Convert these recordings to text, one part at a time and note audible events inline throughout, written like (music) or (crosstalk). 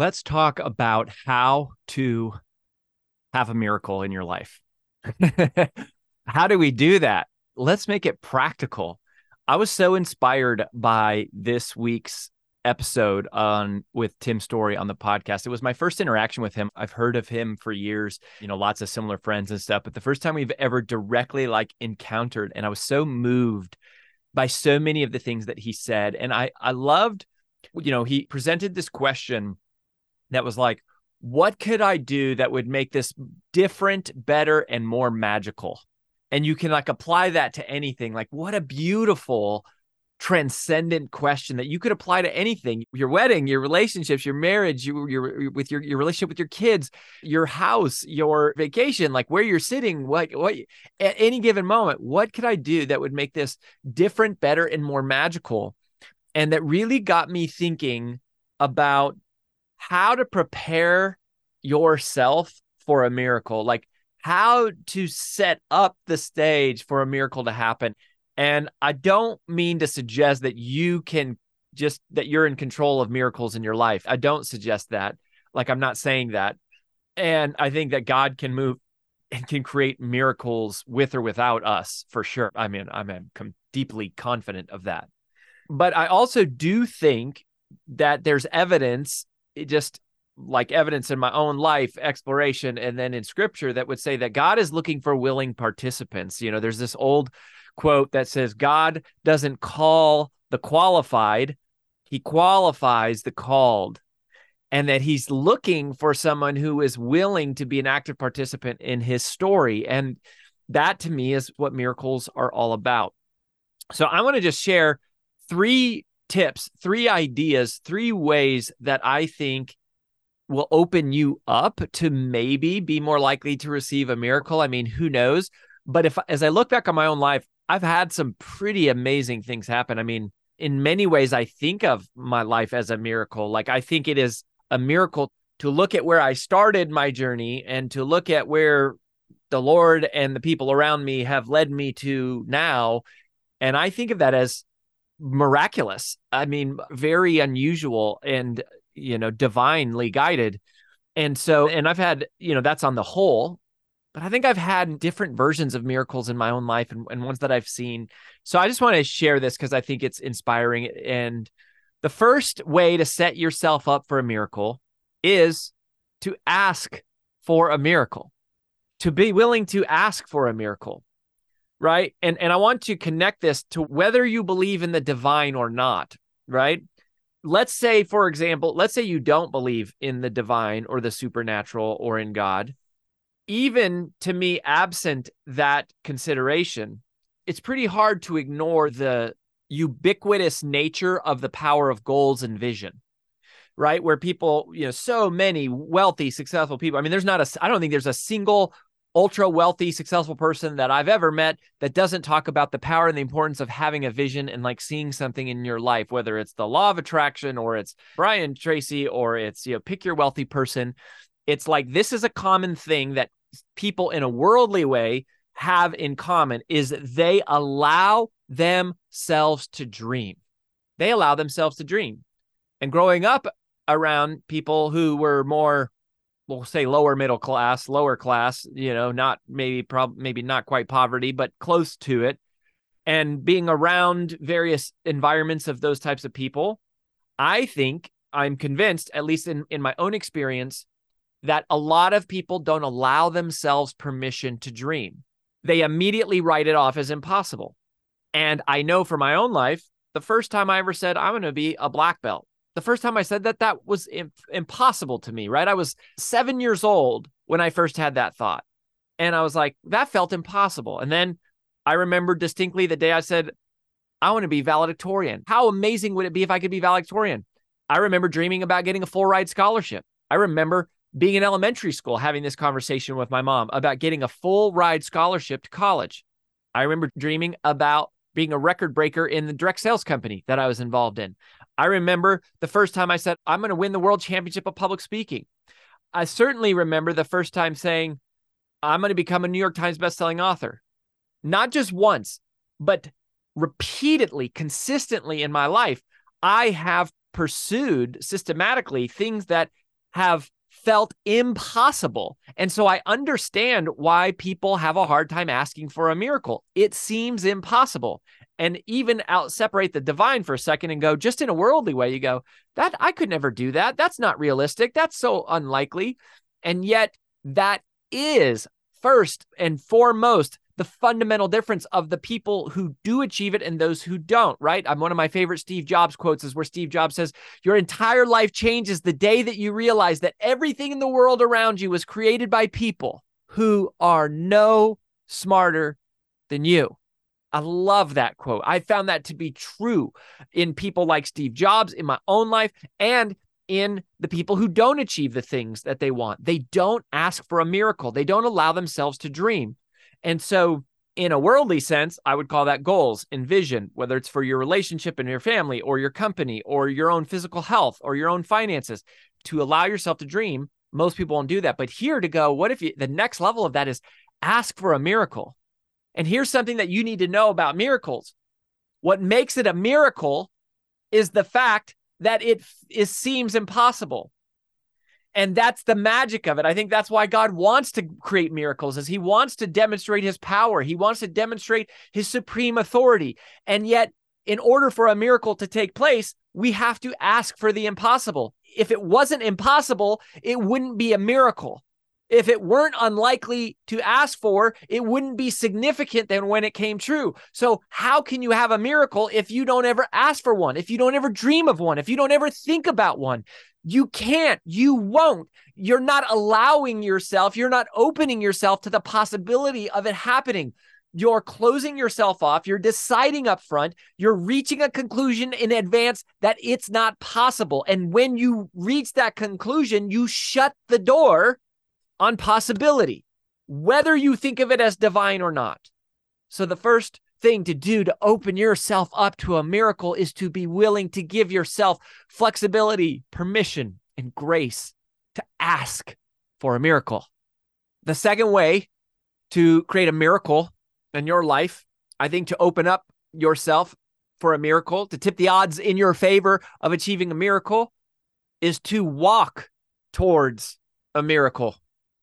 Let's talk about how to have a miracle in your life. (laughs) how do we do that? Let's make it practical. I was so inspired by this week's episode on with Tim Storey on the podcast. It was my first interaction with him. I've heard of him for years, you know, lots of similar friends and stuff, but the first time we've ever directly like encountered and I was so moved by so many of the things that he said and I I loved you know, he presented this question that was like, what could I do that would make this different, better, and more magical? And you can like apply that to anything. Like, what a beautiful, transcendent question that you could apply to anything your wedding your relationships your marriage you, your with your, your relationship with your kids your house your vacation like where you're sitting what what at any given moment what could i do that would make this different better and more magical and that really got me thinking about how to prepare yourself for a miracle, like how to set up the stage for a miracle to happen. And I don't mean to suggest that you can just that you're in control of miracles in your life. I don't suggest that. Like I'm not saying that. And I think that God can move and can create miracles with or without us for sure. I mean, I'm deeply confident of that. But I also do think that there's evidence it just like evidence in my own life exploration and then in scripture that would say that God is looking for willing participants. You know, there's this old quote that says God doesn't call the qualified, he qualifies the called. And that he's looking for someone who is willing to be an active participant in his story. And that to me is what miracles are all about. So I want to just share three tips, three ideas, three ways that I think will open you up to maybe be more likely to receive a miracle. I mean, who knows? But if as I look back on my own life, I've had some pretty amazing things happen. I mean, in many ways, I think of my life as a miracle. Like I think it is a miracle to look at where I started my journey and to look at where the Lord and the people around me have led me to now. And I think of that as miraculous. I mean, very unusual and, you know, divinely guided. And so, and I've had, you know, that's on the whole, but I think I've had different versions of miracles in my own life and, and ones that I've seen. So I just want to share this because I think it's inspiring. And the first way to set yourself up for a miracle is to ask for a miracle, to be willing to ask for a miracle right? And and I want to connect this to whether you believe in the divine or not, right? Let's say for example, let's say you don't believe in the divine or the supernatural or in God. Even to me absent that consideration, it's pretty hard to ignore the ubiquitous nature of the power of goals and vision right where people you know so many wealthy successful people i mean there's not a i don't think there's a single ultra wealthy successful person that i've ever met that doesn't talk about the power and the importance of having a vision and like seeing something in your life whether it's the law of attraction or it's brian tracy or it's you know pick your wealthy person it's like this is a common thing that people in a worldly way have in common is they allow themselves to dream. They allow themselves to dream. And growing up around people who were more we'll say lower middle class, lower class, you know, not maybe prob maybe not quite poverty, but close to it. And being around various environments of those types of people, I think I'm convinced, at least in, in my own experience, that a lot of people don't allow themselves permission to dream. They immediately write it off as impossible. And I know for my own life, the first time I ever said, I'm going to be a black belt, the first time I said that, that was impossible to me, right? I was seven years old when I first had that thought. And I was like, that felt impossible. And then I remember distinctly the day I said, I want to be valedictorian. How amazing would it be if I could be valedictorian? I remember dreaming about getting a full ride scholarship. I remember being in elementary school having this conversation with my mom about getting a full ride scholarship to college. I remember dreaming about being a record breaker in the direct sales company that I was involved in. I remember the first time I said, I'm going to win the world championship of public speaking. I certainly remember the first time saying, I'm going to become a New York Times bestselling author. Not just once, but repeatedly, consistently in my life, I have pursued systematically things that have felt impossible. And so I understand why people have a hard time asking for a miracle. It seems impossible. And even out separate the divine for a second and go just in a worldly way, you go, that I could never do that. That's not realistic. That's so unlikely. And yet that is first and foremost the fundamental difference of the people who do achieve it and those who don't, right? I'm one of my favorite Steve Jobs quotes is where Steve Jobs says, Your entire life changes the day that you realize that everything in the world around you was created by people who are no smarter than you. I love that quote. I found that to be true in people like Steve Jobs, in my own life, and in the people who don't achieve the things that they want. They don't ask for a miracle, they don't allow themselves to dream. And so, in a worldly sense, I would call that goals and vision, whether it's for your relationship and your family or your company or your own physical health or your own finances, to allow yourself to dream. Most people won't do that. But here to go, what if you, the next level of that is ask for a miracle? And here's something that you need to know about miracles. What makes it a miracle is the fact that it is, seems impossible and that's the magic of it. I think that's why god wants to create miracles is he wants to demonstrate his power. He wants to demonstrate his supreme authority. And yet in order for a miracle to take place we have to ask for the impossible. If it wasn't impossible it wouldn't be a miracle. If it weren't unlikely to ask for, it wouldn't be significant than when it came true. So, how can you have a miracle if you don't ever ask for one, if you don't ever dream of one, if you don't ever think about one? You can't, you won't. You're not allowing yourself, you're not opening yourself to the possibility of it happening. You're closing yourself off, you're deciding up front, you're reaching a conclusion in advance that it's not possible. And when you reach that conclusion, you shut the door on possibility, whether you think of it as divine or not. So the first thing to do to open yourself up to a miracle is to be willing to give yourself flexibility, permission, and grace to ask for a miracle. The second way to create a miracle in your life, I think to open up yourself for a miracle, to tip the odds in your favor of achieving a miracle, is to walk towards a miracle.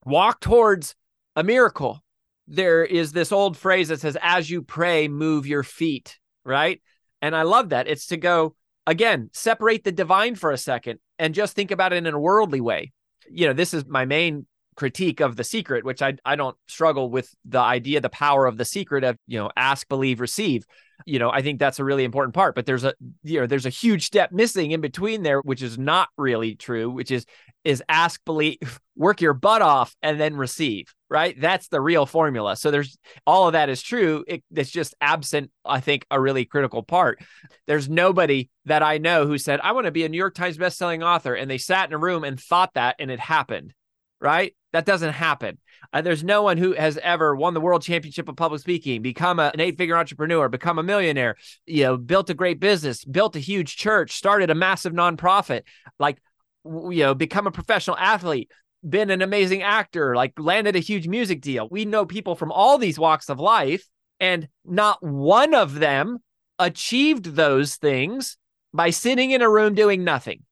Walk towards a miracle there is this old phrase that says, as you pray, move your feet, right? And I love that. It's to go, again, separate the divine for a second and just think about it in a worldly way. You know, this is my main critique of the secret, which I, I don't struggle with the idea, the power of the secret of, you know, ask, believe, receive. You know, I think that's a really important part, but there's a, you know, there's a huge step missing in between there, which is not really true, which is, is ask, believe, (laughs) work your butt off and then receive right? That's the real formula. So there's all of that is true. It, it's just absent, I think, a really critical part. There's nobody that I know who said, I want to be a New York Times bestselling author. And they sat in a room and thought that and it happened, right? That doesn't happen. Uh, there's no one who has ever won the world championship of public speaking, become a, an eight figure entrepreneur, become a millionaire, you know, built a great business, built a huge church, started a massive nonprofit, like, you know, become a professional athlete, been an amazing actor, like landed a huge music deal. We know people from all these walks of life, and not one of them achieved those things by sitting in a room doing nothing.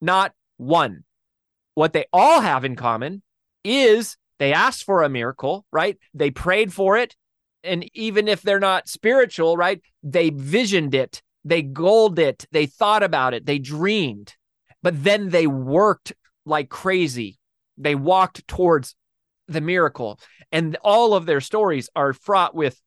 Not one. What they all have in common is they asked for a miracle, right? They prayed for it. And even if they're not spiritual, right? They visioned it, they goaled it, they thought about it, they dreamed, but then they worked like crazy they walked towards the miracle. And all of their stories are fraught with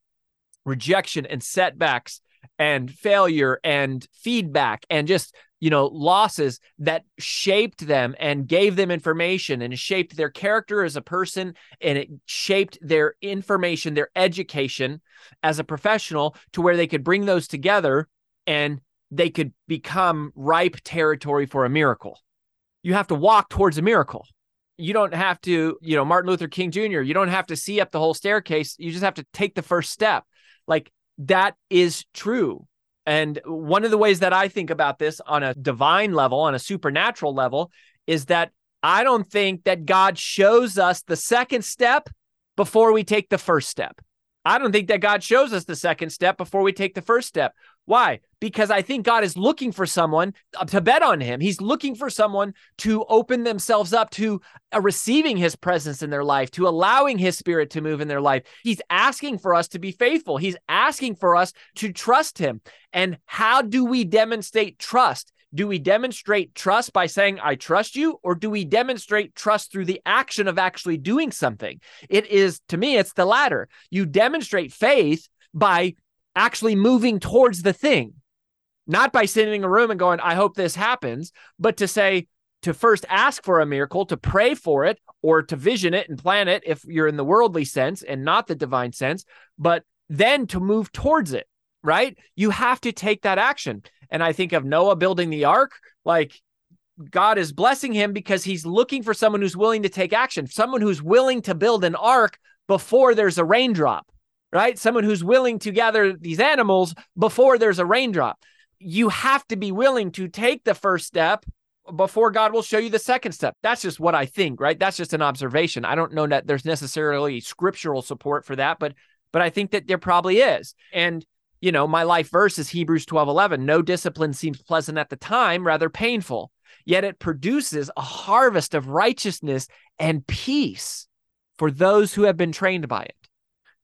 rejection and setbacks and failure and feedback and just you know losses that shaped them and gave them information and shaped their character as a person. And it shaped their information their education as a professional to where they could bring those together and they could become ripe territory for a miracle. You have to walk towards a miracle you don't have to, you know, Martin Luther King Jr., you don't have to see up the whole staircase. You just have to take the first step. Like that is true. And one of the ways that I think about this on a divine level, on a supernatural level, is that I don't think that God shows us the second step before we take the first step. I don't think that God shows us the second step before we take the first step. Why? Because I think God is looking for someone uh, to bet on him. He's looking for someone to open themselves up to uh, receiving his presence in their life, to allowing his spirit to move in their life. He's asking for us to be faithful. He's asking for us to trust him. And how do we demonstrate trust? Do we demonstrate trust by saying, I trust you? Or do we demonstrate trust through the action of actually doing something? It is, to me, it's the latter. You demonstrate faith by actually moving towards the thing, not by sitting in a room and going, I hope this happens, but to say, to first ask for a miracle, to pray for it, or to vision it and plan it if you're in the worldly sense and not the divine sense, but then to move towards it, right? You have to take that action. And I think of Noah building the ark, like God is blessing him because he's looking for someone who's willing to take action, someone who's willing to build an ark before there's a raindrop right? Someone who's willing to gather these animals before there's a raindrop. You have to be willing to take the first step before God will show you the second step. That's just what I think, right? That's just an observation. I don't know that there's necessarily scriptural support for that, but but I think that there probably is. And you know, my life verse is Hebrews 12, 11. No discipline seems pleasant at the time, rather painful. Yet it produces a harvest of righteousness and peace for those who have been trained by it.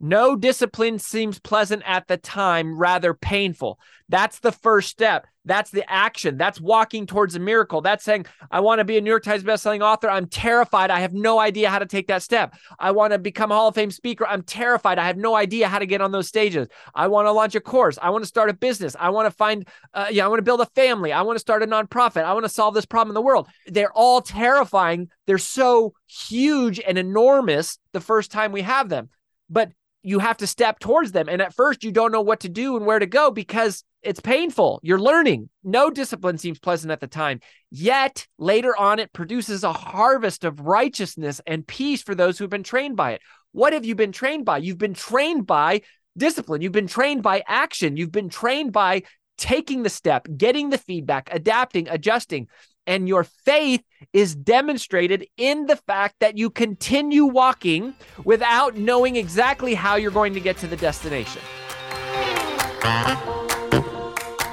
No discipline seems pleasant at the time, rather painful. That's the first step. That's the action. That's walking towards a miracle. That's saying, I want to be a New York Times bestselling author. I'm terrified. I have no idea how to take that step. I want to become a Hall of Fame speaker. I'm terrified. I have no idea how to get on those stages. I want to launch a course. I want to start a business. I want to find, uh, yeah, I want to build a family. I want to start a nonprofit. I want to solve this problem in the world. They're all terrifying. They're so huge and enormous the first time we have them. But you have to step towards them. And at first, you don't know what to do and where to go because it's painful. You're learning. No discipline seems pleasant at the time. Yet later on, it produces a harvest of righteousness and peace for those who've been trained by it. What have you been trained by? You've been trained by discipline. You've been trained by action. You've been trained by taking the step, getting the feedback, adapting, adjusting. And your faith is demonstrated in the fact that you continue walking without knowing exactly how you're going to get to the destination.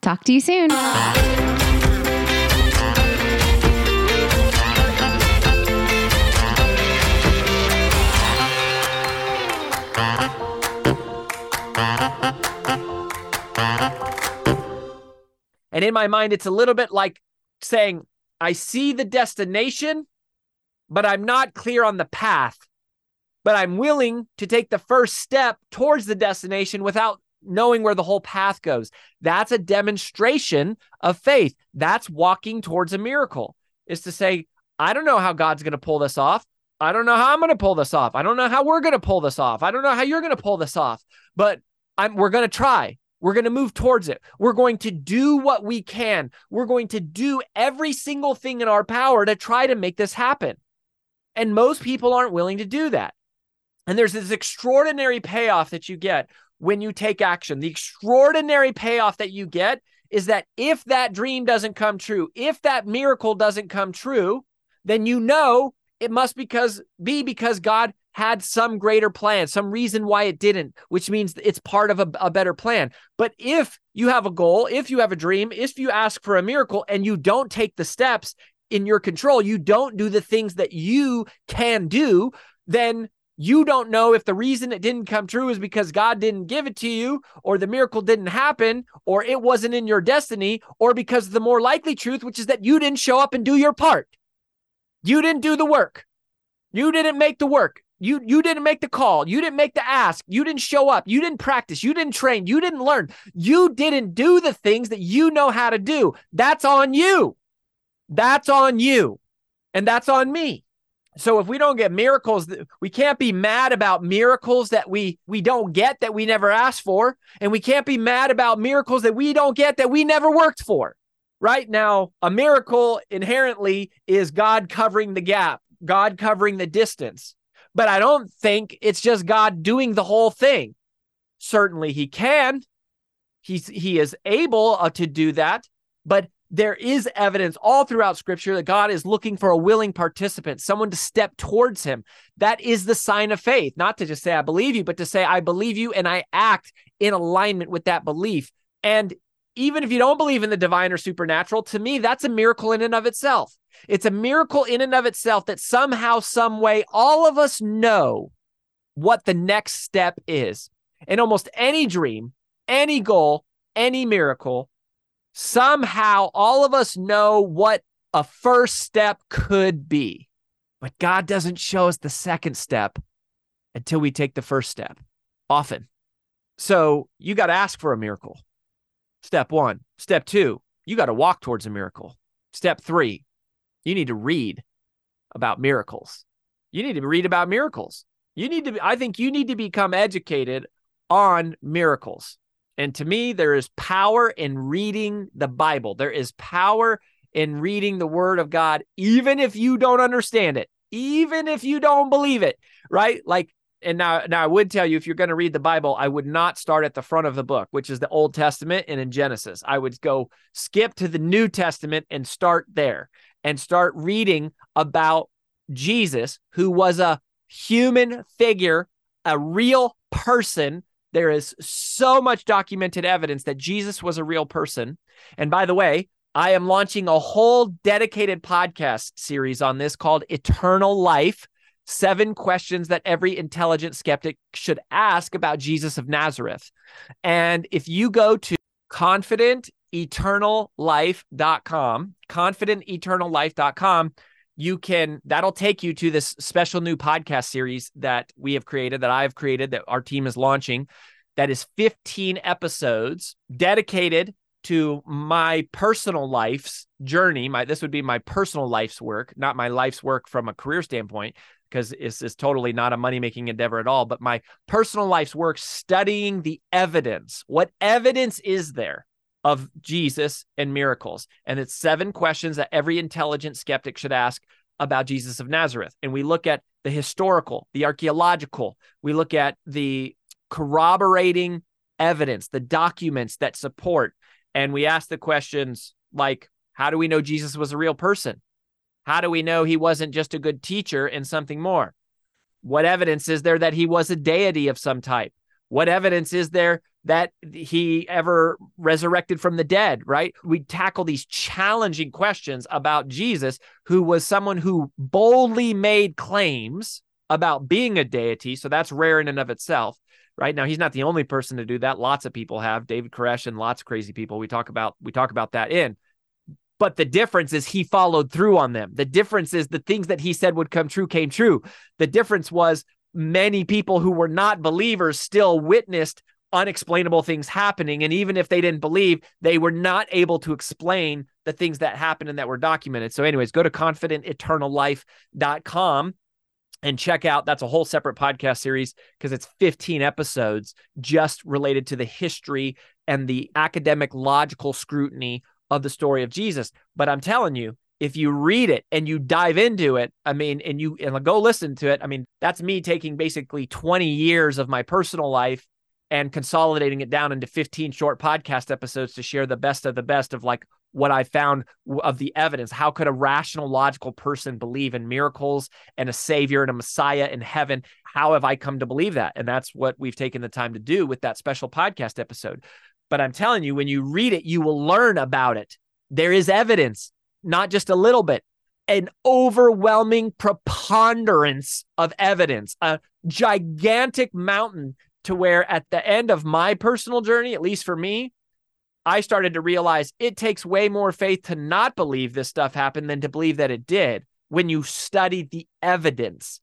Talk to you soon. And in my mind, it's a little bit like saying, I see the destination, but I'm not clear on the path. But I'm willing to take the first step towards the destination without knowing where the whole path goes. That's a demonstration of faith. That's walking towards a miracle, is to say, I don't know how God's going to pull this off. I don't know how I'm going to pull this off. I don't know how we're going to pull this off. I don't know how you're going to pull this off, but I'm, we're going to try. We're going to move towards it. We're going to do what we can. We're going to do every single thing in our power to try to make this happen. And most people aren't willing to do that. And there's this extraordinary payoff that you get when you take action. The extraordinary payoff that you get is that if that dream doesn't come true, if that miracle doesn't come true, then you know it must because be because God had some greater plan, some reason why it didn't, which means it's part of a, a, better plan. But if you have a goal, if you have a dream, if you ask for a miracle and you don't take the steps in your control, you don't do the things that you can do, then you don't know if the reason it didn't come true is because God didn't give it to you, or the miracle didn't happen, or it wasn't in your destiny, or because of the more likely truth, which is that you didn't show up and do your part. You didn't do the work. You didn't make the work. You you didn't make the call. You didn't make the ask. You didn't show up. You didn't practice. You didn't train. You didn't learn. You didn't do the things that you know how to do. That's on you. That's on you. And that's on me. So if we don't get miracles, we can't be mad about miracles that we we don't get that we never asked for, and we can't be mad about miracles that we don't get that we never worked for. Right now, a miracle inherently is God covering the gap, God covering the distance but I don't think it's just God doing the whole thing. Certainly he can. He's he is able uh, to do that, but there is evidence all throughout scripture that God is looking for a willing participant, someone to step towards him. That is the sign of faith, not to just say I believe you, but to say I believe you and I act in alignment with that belief. And even if you don't believe in the divine or supernatural, to me, that's a miracle in and of itself. It's a miracle in and of itself that somehow, some way, all of us know what the next step is. In almost any dream, any goal, any miracle, somehow all of us know what a first step could be. But God doesn't show us the second step until we take the first step, often. So you got to ask for a miracle. Step one. Step two, you got to walk towards a miracle. Step three, you need to read about miracles. You need to read about miracles. You need to, I think you need to become educated on miracles. And to me, there is power in reading the Bible. There is power in reading the word of God, even if you don't understand it, even if you don't believe it, right? Like and now now I would tell you if you're going to read the Bible, I would not start at the front of the book, which is the Old Testament and in Genesis. I would go skip to the New Testament and start there and start reading about Jesus, who was a human figure, a real person. There is so much documented evidence that Jesus was a real person. And by the way, I am launching a whole dedicated podcast series on this called Eternal Life seven questions that every intelligent skeptic should ask about Jesus of Nazareth. And if you go to confidenteternallife.com, confidenteternallife.com, you can that'll take you to this special new podcast series that we have created that I've created that our team is launching that is 15 episodes dedicated to my personal life's journey my this would be my personal life's work not my life's work from a career standpoint because it's, it's totally not a money making endeavor at all. But my personal life's work studying the evidence. What evidence is there of Jesus and miracles? And it's seven questions that every intelligent skeptic should ask about Jesus of Nazareth. And we look at the historical, the archaeological, we look at the corroborating evidence, the documents that support. And we ask the questions like, how do we know Jesus was a real person? How do we know he wasn't just a good teacher and something more? What evidence is there that he was a deity of some type? What evidence is there that he ever resurrected from the dead, right? We tackle these challenging questions about Jesus, who was someone who boldly made claims about being a deity. So that's rare in and of itself. Right now, he's not the only person to do that. Lots of people have David Koresh and lots of crazy people. We talk about we talk about that in. But the difference is he followed through on them. The difference is the things that he said would come true came true. The difference was many people who were not believers still witnessed unexplainable things happening. And even if they didn't believe, they were not able to explain the things that happened and that were documented. So, anyways, go to confidenteternallife.com and check out that's a whole separate podcast series because it's 15 episodes just related to the history and the academic logical scrutiny of the story of Jesus. But I'm telling you, if you read it and you dive into it, I mean, and you and go listen to it, I mean, that's me taking basically 20 years of my personal life and consolidating it down into 15 short podcast episodes to share the best of the best of like what I found of the evidence. How could a rational, logical person believe in miracles and a savior and a messiah in heaven? How have I come to believe that? And that's what we've taken the time to do with that special podcast episode. But I'm telling you, when you read it, you will learn about it. There is evidence, not just a little bit, an overwhelming preponderance of evidence, a gigantic mountain to where at the end of my personal journey, at least for me, I started to realize it takes way more faith to not believe this stuff happened than to believe that it did when you study the evidence,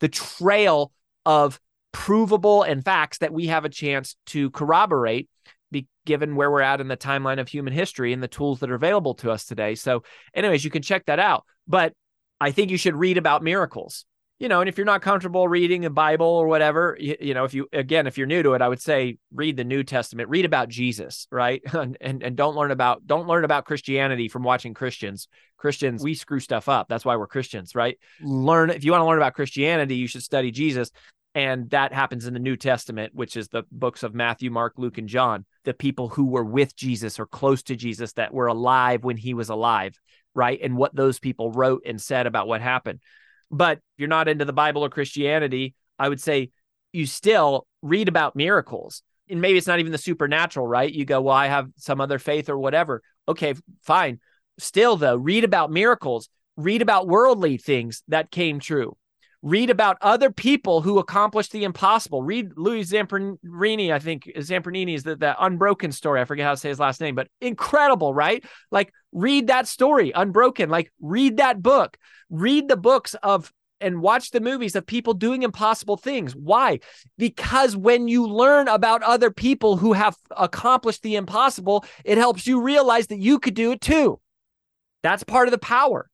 the trail of provable and facts that we have a chance to corroborate be given where we're at in the timeline of human history and the tools that are available to us today. So anyways, you can check that out. But I think you should read about miracles you know, and if you're not comfortable reading the Bible or whatever, you, you, know, if you again, if you're new to it, I would say read the New Testament, read about Jesus, right? (laughs) and, and and don't learn about don't learn about Christianity from watching Christians. Christians, we screw stuff up. That's why we're Christians, right? Learn if you want to learn about Christianity, you should study Jesus. And that happens in the New Testament, which is the books of Matthew, Mark, Luke, and John, the people who were with Jesus or close to Jesus that were alive when he was alive, right? And what those people wrote and said about what happened. But if you're not into the Bible or Christianity, I would say you still read about miracles. And maybe it's not even the supernatural, right? You go, well, I have some other faith or whatever. Okay, fine. Still, though, read about miracles, read about worldly things that came true. Read about other people who accomplished the impossible. Read Louis Zamperini, I think Zamperini is the, the unbroken story. I forget how to say his last name, but incredible, right? Like read that story, Unbroken. Like read that book. Read the books of and watch the movies of people doing impossible things. Why? Because when you learn about other people who have accomplished the impossible, it helps you realize that you could do it too. That's part of the power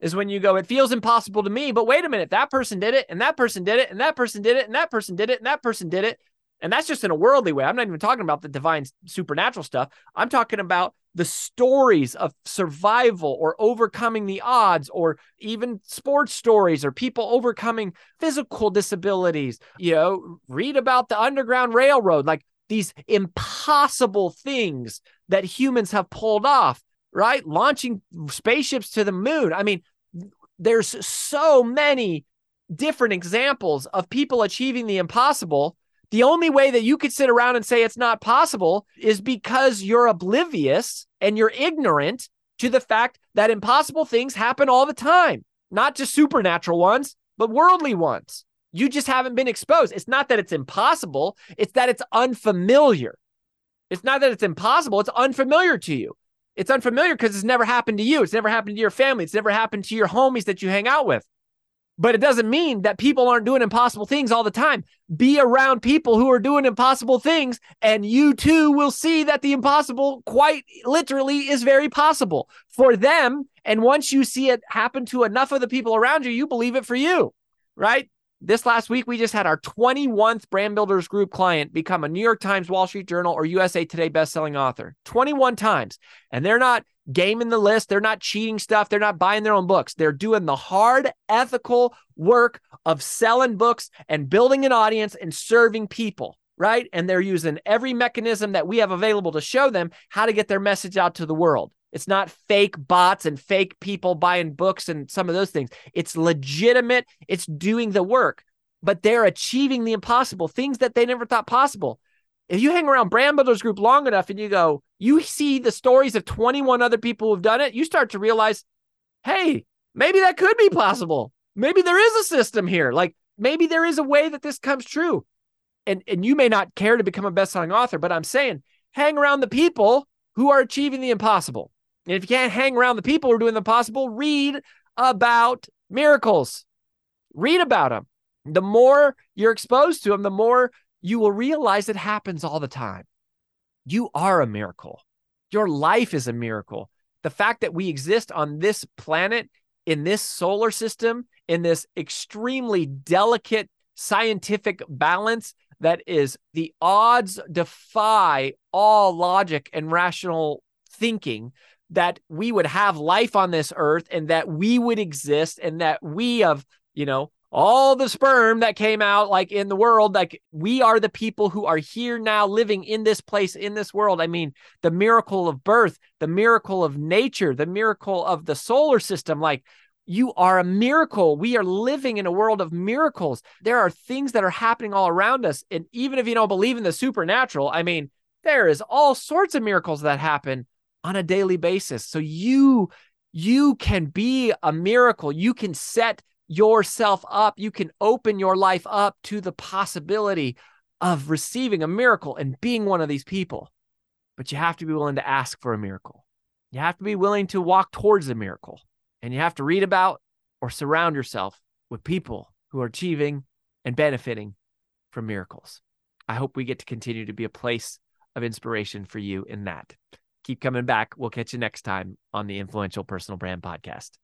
is when you go, it feels impossible to me, but wait a minute, that person did it, and that person did it, and that person did it, and that person did it, and that person did it. And that's just in a worldly way. I'm not even talking about the divine supernatural stuff. I'm talking about the stories of survival or overcoming the odds, or even sports stories or people overcoming physical disabilities. You know, read about the Underground Railroad, like these impossible things that humans have pulled off right? Launching spaceships to the moon. I mean, there's so many different examples of people achieving the impossible. The only way that you could sit around and say it's not possible is because you're oblivious and you're ignorant to the fact that impossible things happen all the time, not just supernatural ones, but worldly ones. You just haven't been exposed. It's not that it's impossible, it's that it's unfamiliar. It's not that it's impossible, it's unfamiliar to you. It's unfamiliar because it's never happened to you. It's never happened to your family. It's never happened to your homies that you hang out with. But it doesn't mean that people aren't doing impossible things all the time. Be around people who are doing impossible things, and you too will see that the impossible, quite literally, is very possible for them. And once you see it happen to enough of the people around you, you believe it for you, right? This last week, we just had our 21th Brand Builders Group client become a New York Times, Wall Street Journal, or USA Today bestselling author 21 times. And they're not gaming the list. They're not cheating stuff. They're not buying their own books. They're doing the hard, ethical work of selling books and building an audience and serving people, right? And they're using every mechanism that we have available to show them how to get their message out to the world. It's not fake bots and fake people buying books and some of those things. It's legitimate. It's doing the work, but they're achieving the impossible, things that they never thought possible. If you hang around Brand Builders Group long enough and you go, you see the stories of 21 other people who've done it, you start to realize, hey, maybe that could be possible. Maybe there is a system here. Like maybe there is a way that this comes true. And, and you may not care to become a best-selling author, but I'm saying hang around the people who are achieving the impossible. And if you can't hang around the people who are doing the possible, read about miracles. Read about them. The more you're exposed to them, the more you will realize it happens all the time. You are a miracle. Your life is a miracle. The fact that we exist on this planet, in this solar system, in this extremely delicate scientific balance that is the odds defy all logic and rational thinking that we would have life on this earth and that we would exist and that we of you know all the sperm that came out like in the world like we are the people who are here now living in this place in this world i mean the miracle of birth the miracle of nature the miracle of the solar system like you are a miracle. We are living in a world of miracles. There are things that are happening all around us. And even if you don't believe in the supernatural, I mean, there is all sorts of miracles that happen on a daily basis. So you you can be a miracle. You can set yourself up. You can open your life up to the possibility of receiving a miracle and being one of these people. But you have to be willing to ask for a miracle. You have to be willing to walk towards a miracle. And you have to read about or surround yourself with people who are achieving and benefiting from miracles. I hope we get to continue to be a place of inspiration for you in that. Keep coming back. We'll catch you next time on the Influential Personal Brand Podcast.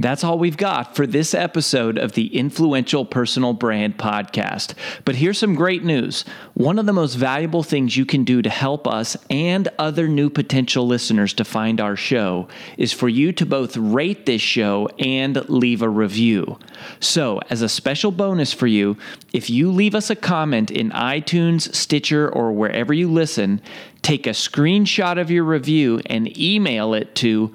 That's all we've got for this episode of the Influential Personal Brand Podcast. But here's some great news. One of the most valuable things you can do to help us and other new potential listeners to find our show is for you to both rate this show and leave a review. So, as a special bonus for you, if you leave us a comment in iTunes, Stitcher, or wherever you listen, take a screenshot of your review and email it to